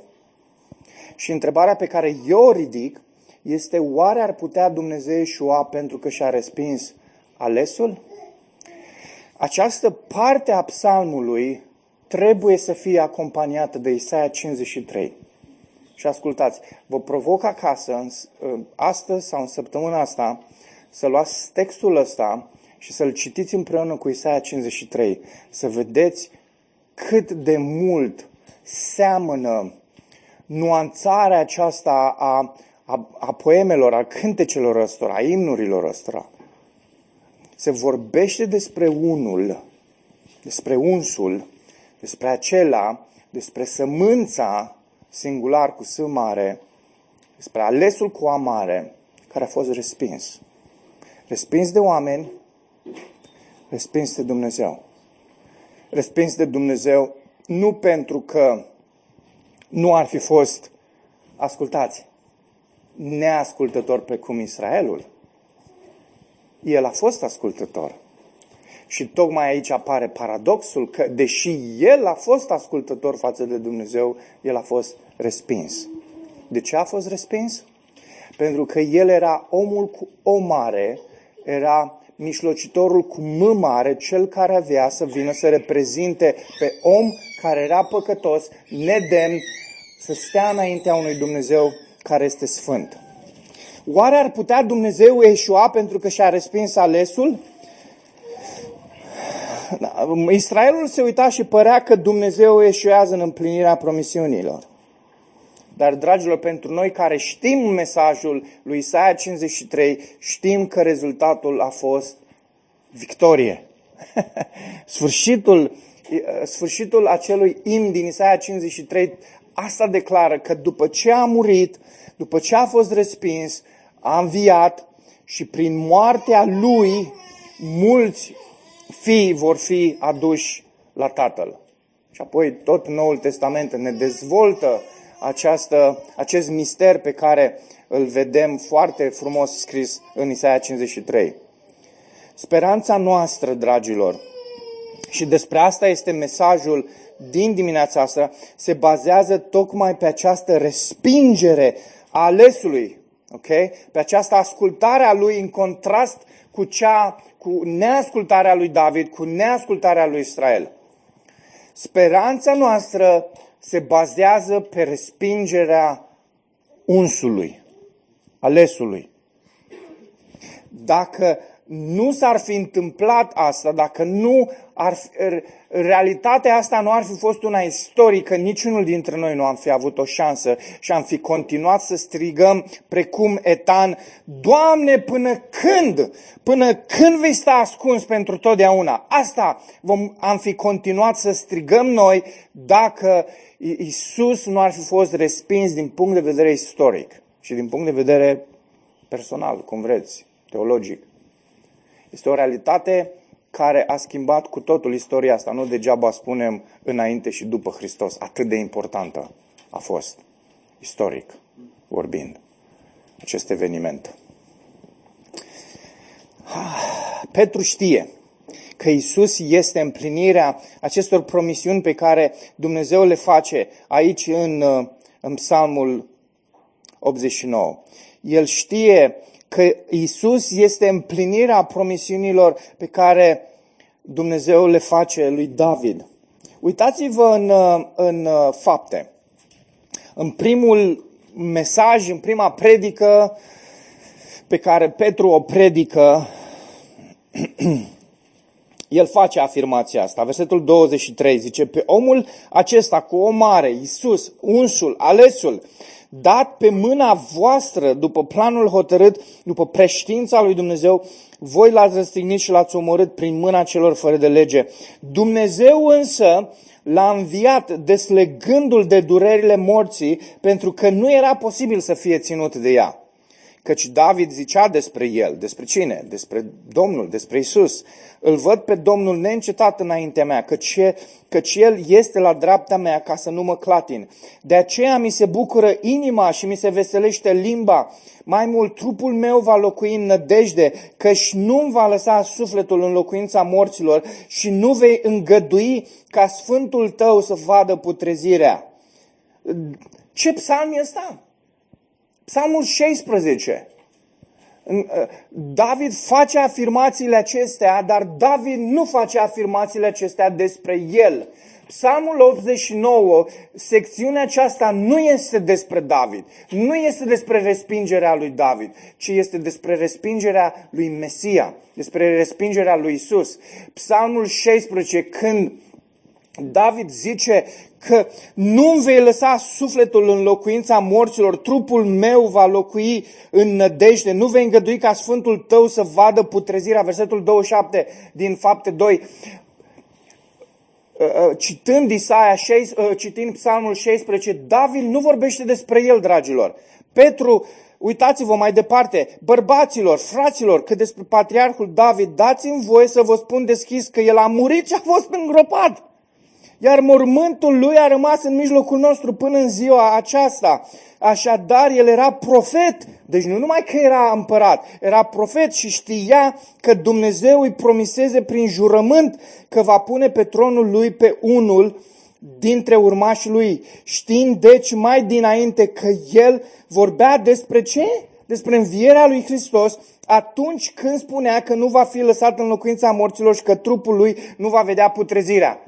și întrebarea pe care eu o ridic este oare ar putea Dumnezeu Ișua pentru că și-a respins alesul? Această parte a psalmului trebuie să fie acompaniată de Isaia 53. Și ascultați, vă provoc acasă, astăzi sau în săptămâna asta, să luați textul ăsta și să-l citiți împreună cu Isaia 53, să vedeți cât de mult seamănă nuanțarea aceasta a, a, a poemelor, a cântecelor ăstora, a imnurilor ăstora. Se vorbește despre unul, despre unsul, despre acela, despre sămânța singular cu S mare, despre alesul cu A mare, care a fost respins. Respins de oameni, respins de Dumnezeu. Respins de Dumnezeu nu pentru că nu ar fi fost, ascultați, neascultător precum Israelul. El a fost ascultător. Și tocmai aici apare paradoxul că, deși el a fost ascultător față de Dumnezeu, el a fost respins. De ce a fost respins? Pentru că el era omul cu o mare, era mișlocitorul cu M mare, cel care avea să vină să reprezinte pe om care era păcătos, nedemn, să stea înaintea unui Dumnezeu care este sfânt. Oare ar putea Dumnezeu eșua pentru că și-a respins alesul? Da, Israelul se uita și părea că Dumnezeu eșuează în împlinirea promisiunilor. Dar, dragilor, pentru noi care știm mesajul lui Isaia 53, știm că rezultatul a fost victorie. sfârșitul, sfârșitul acelui im din Isaia 53, asta declară că după ce a murit, după ce a fost respins, a înviat și prin moartea lui mulți fii vor fi aduși la Tatăl. Și apoi tot Noul Testament ne dezvoltă această, acest mister pe care îl vedem foarte frumos scris în Isaia 53. Speranța noastră, dragilor, și despre asta este mesajul din dimineața asta, se bazează tocmai pe această respingere a alesului, ok? Pe această ascultare a lui în contrast cu cea, cu neascultarea lui David, cu neascultarea lui Israel. Speranța noastră se bazează pe respingerea unsului, alesului. Dacă nu s-ar fi întâmplat asta, dacă nu ar fi, realitatea asta nu ar fi fost una istorică, niciunul dintre noi nu am fi avut o șansă și am fi continuat să strigăm precum etan, Doamne, până când? Până când vei sta ascuns pentru totdeauna? Asta vom, am fi continuat să strigăm noi dacă Isus nu ar fi fost respins din punct de vedere istoric și din punct de vedere personal, cum vreți, teologic. Este o realitate care a schimbat cu totul istoria asta. Nu degeaba spunem înainte și după Hristos. Atât de importantă a fost, istoric vorbind, acest eveniment. Petru știe că Isus este împlinirea acestor promisiuni pe care Dumnezeu le face aici în, în Psalmul 89. El știe că Isus este împlinirea promisiunilor pe care Dumnezeu le face lui David. Uitați-vă în, în fapte. În primul mesaj, în prima predică pe care Petru o predică, el face afirmația asta. Versetul 23 zice, pe omul acesta cu o mare, Iisus, unsul, alesul, dat pe mâna voastră după planul hotărât, după preștiința lui Dumnezeu, voi l-ați răstignit și l-ați omorât prin mâna celor fără de lege. Dumnezeu însă l-a înviat deslegându-l de durerile morții, pentru că nu era posibil să fie ținut de ea. Căci David zicea despre el, despre cine? Despre Domnul, despre Isus. Îl văd pe Domnul neîncetat înaintea mea, căci, căci El este la dreapta mea ca să nu mă clatin. De aceea mi se bucură inima și mi se veselește limba. Mai mult, trupul meu va locui în nădejde, căci nu-mi va lăsa sufletul în locuința morților și nu vei îngădui ca Sfântul tău să vadă putrezirea. Ce psalm e ăsta? Psalmul 16. Uh, David face afirmațiile acestea, dar David nu face afirmațiile acestea despre el. Psalmul 89, secțiunea aceasta nu este despre David, nu este despre respingerea lui David, ci este despre respingerea lui Mesia, despre respingerea lui Isus. Psalmul 16, când David zice că nu vei lăsa sufletul în locuința morților, trupul meu va locui în nădejde, nu vei îngădui ca Sfântul tău să vadă putrezirea. Versetul 27 din fapte 2. Uh, uh, citând Isaia, uh, citind Psalmul 16, David nu vorbește despre el, dragilor. Petru Uitați-vă mai departe, bărbaților, fraților, că despre patriarhul David, dați-mi voie să vă spun deschis că el a murit și a fost îngropat iar mormântul lui a rămas în mijlocul nostru până în ziua aceasta. Așadar, el era profet, deci nu numai că era împărat, era profet și știa că Dumnezeu îi promiseze prin jurământ că va pune pe tronul lui pe unul dintre urmașii lui, știind deci mai dinainte că el vorbea despre ce? Despre învierea lui Hristos atunci când spunea că nu va fi lăsat în locuința morților și că trupul lui nu va vedea putrezirea.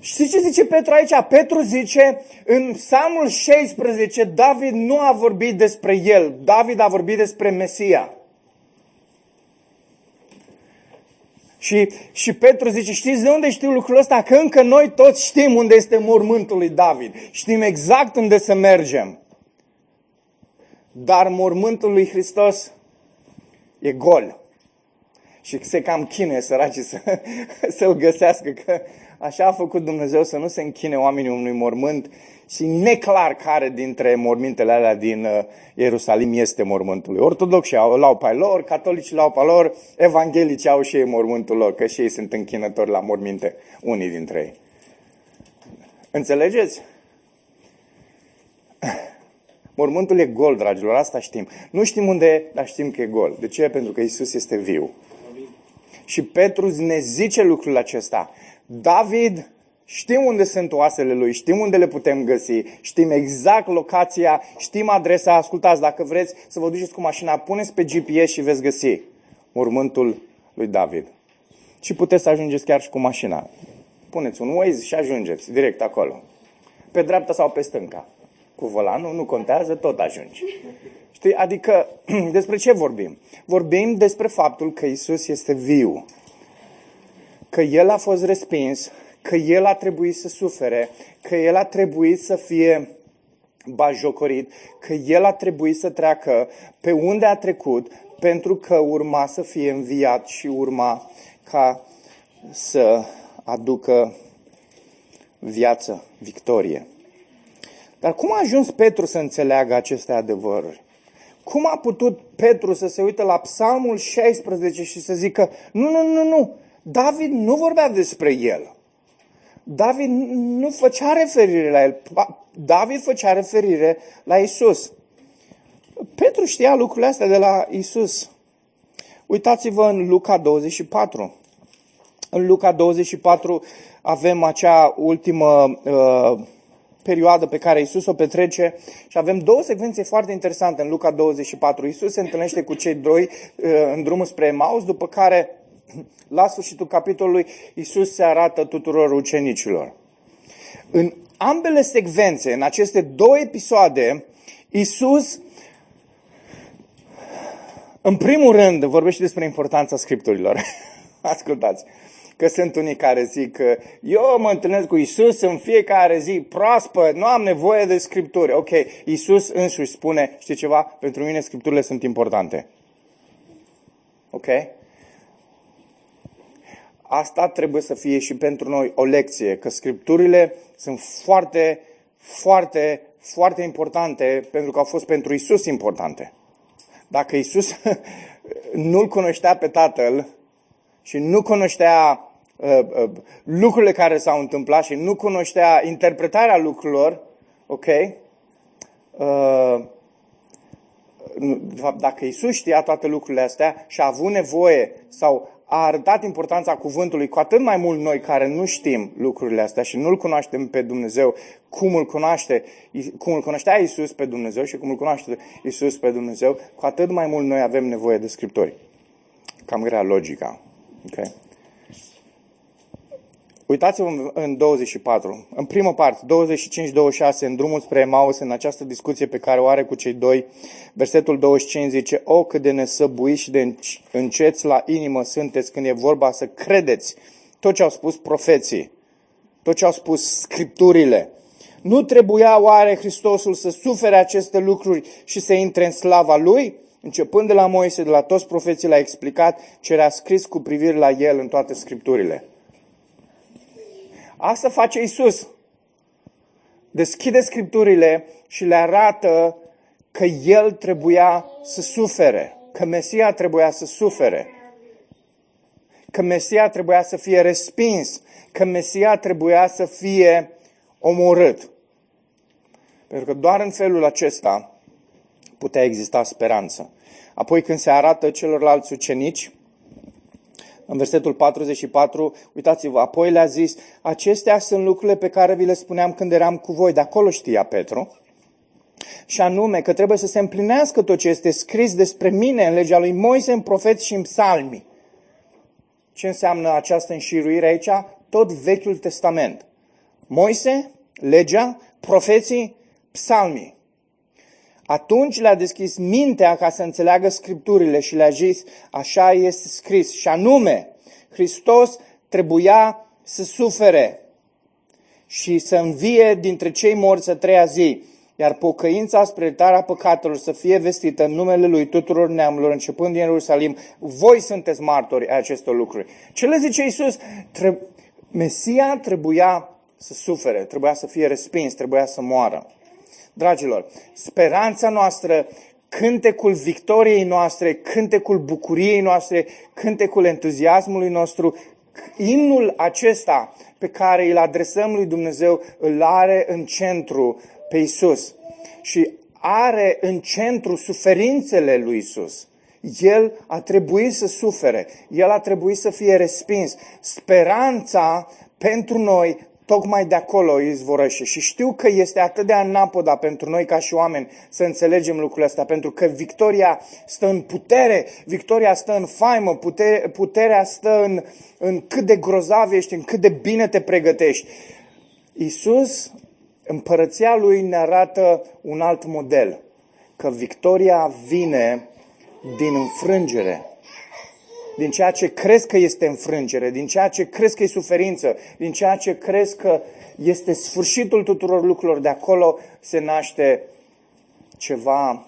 Știți ce zice Petru aici? Petru zice în Psalmul 16, David nu a vorbit despre el, David a vorbit despre Mesia. Și, și Petru zice, știți de unde știu lucrul ăsta? Că încă noi toți știm unde este mormântul lui David. Știm exact unde să mergem. Dar mormântul lui Hristos e gol. Și se cam chinuie săracii să, să-l găsească, că așa a făcut Dumnezeu să nu se închine oamenii unui mormânt și neclar care dintre mormintele alea din uh, Ierusalim este mormântul lui. Ortodoxii au, au pe lor, catolicii au pe lor, evanghelicii au și ei mormântul lor, că și ei sunt închinători la morminte, unii dintre ei. Înțelegeți? Mormântul e gol, dragilor, asta știm. Nu știm unde e, dar știm că e gol. De ce? Pentru că Isus este viu. Și Petru ne zice lucrul acesta. David Știm unde sunt oasele lui, știm unde le putem găsi, știm exact locația, știm adresa. Ascultați, dacă vreți să vă duceți cu mașina, puneți pe GPS și veți găsi mormântul lui David. Și puteți să ajungeți chiar și cu mașina. Puneți un Waze și ajungeți direct acolo. Pe dreapta sau pe stânga. Cu volanul, nu contează, tot ajungi. Știi? Adică, despre ce vorbim? Vorbim despre faptul că Isus este viu. Că El a fost respins, că El a trebuit să sufere, că El a trebuit să fie bajocorit, că El a trebuit să treacă pe unde a trecut, pentru că urma să fie înviat și urma ca să aducă viață, victorie. Dar cum a ajuns Petru să înțeleagă aceste adevăruri? Cum a putut Petru să se uite la Psalmul 16 și să zică, nu, nu, nu, nu, David nu vorbea despre el. David nu făcea referire la el. David făcea referire la Isus. Petru știa lucrurile astea de la Isus. Uitați-vă în Luca 24. În Luca 24 avem acea ultimă uh, perioadă pe care Isus o petrece și avem două secvențe foarte interesante în Luca 24. Isus se întâlnește cu cei doi uh, în drumul spre Emaus, după care la sfârșitul capitolului, Isus se arată tuturor ucenicilor. În ambele secvențe, în aceste două episoade, Isus, în primul rând, vorbește despre importanța scripturilor. Ascultați, că sunt unii care zic că eu mă întâlnesc cu Isus în fiecare zi proaspăt, nu am nevoie de scripturi. Ok, Isus însuși spune, știi ceva, pentru mine scripturile sunt importante. Ok? Asta trebuie să fie și pentru noi o lecție, că scripturile sunt foarte, foarte, foarte importante pentru că au fost pentru Isus importante. Dacă Isus nu-L cunoștea pe Tatăl și nu cunoștea uh, uh, lucrurile care s-au întâmplat și nu cunoștea interpretarea lucrurilor, ok? Uh, de fapt, dacă Isus știa toate lucrurile astea și a avut nevoie sau a arătat importanța cuvântului, cu atât mai mult noi care nu știm lucrurile astea și nu-L cunoaștem pe Dumnezeu, cum îl cunoaște, cum îl cunoștea Isus pe Dumnezeu și cum îl cunoaște Isus pe Dumnezeu, cu atât mai mult noi avem nevoie de Scriptori. Cam grea logica. Okay? Uitați-vă în 24, în prima parte, 25-26, în drumul spre Emaus, în această discuție pe care o are cu cei doi, versetul 25 zice, O, cât de nesăbuiți și de înceți la inimă sunteți când e vorba să credeți tot ce au spus profeții, tot ce au spus scripturile. Nu trebuia oare Hristosul să sufere aceste lucruri și să intre în slava Lui? Începând de la Moise, de la toți profeții, l-a explicat ce era scris cu privire la El în toate scripturile. Asta face Isus. Deschide scripturile și le arată că El trebuia să sufere, că Mesia trebuia să sufere, că Mesia trebuia să fie respins, că Mesia trebuia să fie omorât. Pentru că doar în felul acesta putea exista speranță. Apoi când se arată celorlalți ucenici, în versetul 44, uitați-vă, apoi le-a zis, acestea sunt lucrurile pe care vi le spuneam când eram cu voi, de acolo știa Petru, și anume că trebuie să se împlinească tot ce este scris despre mine în legea lui Moise, în profeți și în psalmi. Ce înseamnă această înșiruire aici? Tot Vechiul Testament. Moise, legea, profeții, psalmii. Atunci le-a deschis mintea ca să înțeleagă scripturile și le-a zis, așa este scris, și anume, Hristos trebuia să sufere și să învie dintre cei morți a treia zi, iar pocăința spre iertarea păcatelor să fie vestită în numele Lui tuturor neamurilor, începând din Ierusalim. Voi sunteți martori ai acestor lucruri. Ce le zice Iisus? Tre- Mesia trebuia să sufere, trebuia să fie respins, trebuia să moară. Dragilor, speranța noastră, cântecul victoriei noastre, cântecul bucuriei noastre, cântecul entuziasmului nostru, imnul acesta pe care îl adresăm lui Dumnezeu, îl are în centru pe Isus. Și are în centru suferințele lui Isus. El a trebuit să sufere, El a trebuit să fie respins. Speranța pentru noi tocmai de acolo izvorăște. Și știu că este atât de anapoda pentru noi ca și oameni să înțelegem lucrurile astea, pentru că victoria stă în putere, victoria stă în faimă, putere, puterea stă în, în cât de grozav ești, în cât de bine te pregătești. Iisus, împărăția lui ne arată un alt model, că victoria vine din înfrângere, din ceea ce crezi că este înfrângere, din ceea ce crezi că e suferință, din ceea ce crezi că este sfârșitul tuturor lucrurilor, de acolo se naște ceva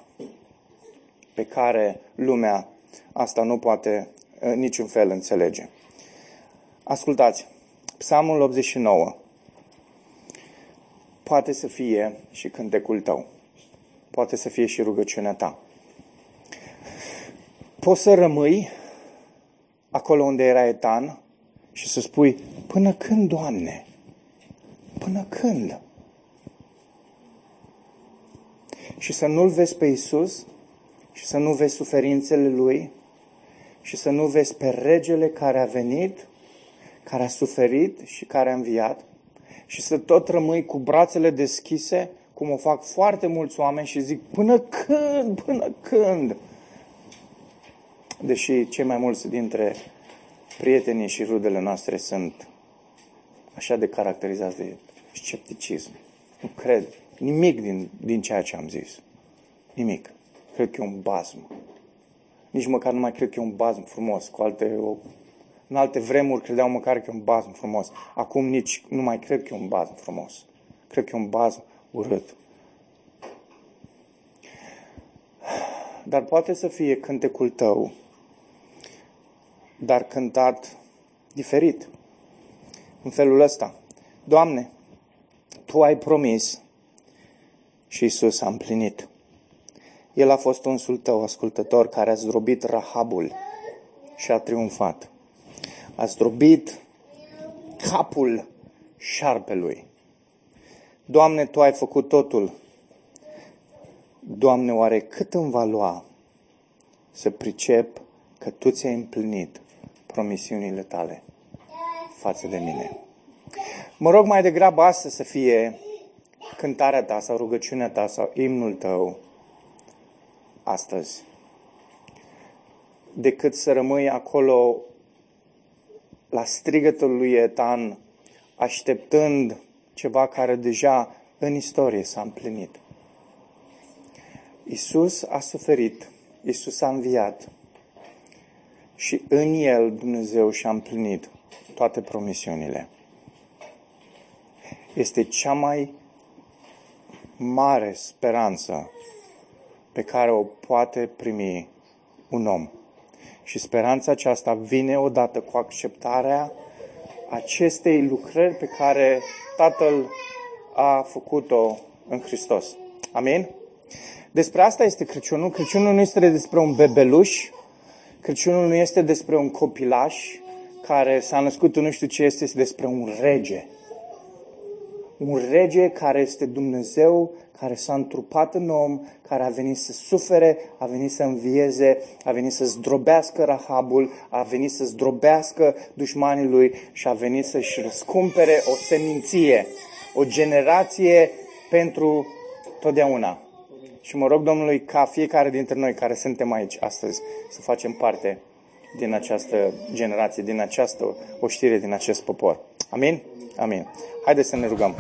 pe care lumea asta nu poate în uh, niciun fel înțelege. Ascultați, Psalmul 89 poate să fie și cântecul tău. Poate să fie și rugăciunea ta. Poți să rămâi acolo unde era Etan și să spui, până când, Doamne? Până când? Și să nu-L vezi pe Isus și să nu vezi suferințele Lui și să nu vezi pe regele care a venit, care a suferit și care a înviat și să tot rămâi cu brațele deschise, cum o fac foarte mulți oameni și zic, până când, până când? Deși cei mai mulți dintre prietenii și rudele noastre sunt așa de caracterizați de scepticism. Nu cred nimic din, din ceea ce am zis. Nimic. Cred că e un bazm. Nici măcar nu mai cred că e un bazm frumos. Cu alte, o, în alte vremuri credeau măcar că e un bazm frumos. Acum nici nu mai cred că e un bazm frumos. Cred că e un bazm urât. Dar poate să fie cântecul tău dar cântat diferit. În felul ăsta. Doamne, Tu ai promis și Isus a împlinit. El a fost unsul tău, ascultător, care a zdrobit Rahabul și a triumfat. A zdrobit capul șarpelui. Doamne, Tu ai făcut totul. Doamne, oare cât îmi va lua să pricep că Tu ți-ai împlinit promisiunile tale față de mine. Mă rog mai degrabă astăzi să fie cântarea ta sau rugăciunea ta sau imnul tău astăzi, decât să rămâi acolo la strigătul lui Etan, așteptând ceva care deja în istorie s-a împlinit. Isus a suferit, Isus a înviat, și în El Dumnezeu și-a împlinit toate promisiunile. Este cea mai mare speranță pe care o poate primi un om. Și speranța aceasta vine odată cu acceptarea acestei lucrări pe care Tatăl a făcut-o în Hristos. Amin? Despre asta este Crăciunul. Crăciunul nu este despre un bebeluș Crăciunul nu este despre un copilaș care s-a născut nu știu ce este, este despre un rege. Un rege care este Dumnezeu, care s-a întrupat în om, care a venit să sufere, a venit să învieze, a venit să zdrobească Rahabul, a venit să zdrobească dușmanii lui și a venit să-și răscumpere o seminție, o generație pentru totdeauna. Și mă rog Domnului ca fiecare dintre noi care suntem aici astăzi să facem parte din această generație, din această oștire, din acest popor. Amin? Amin. Haideți să ne rugăm.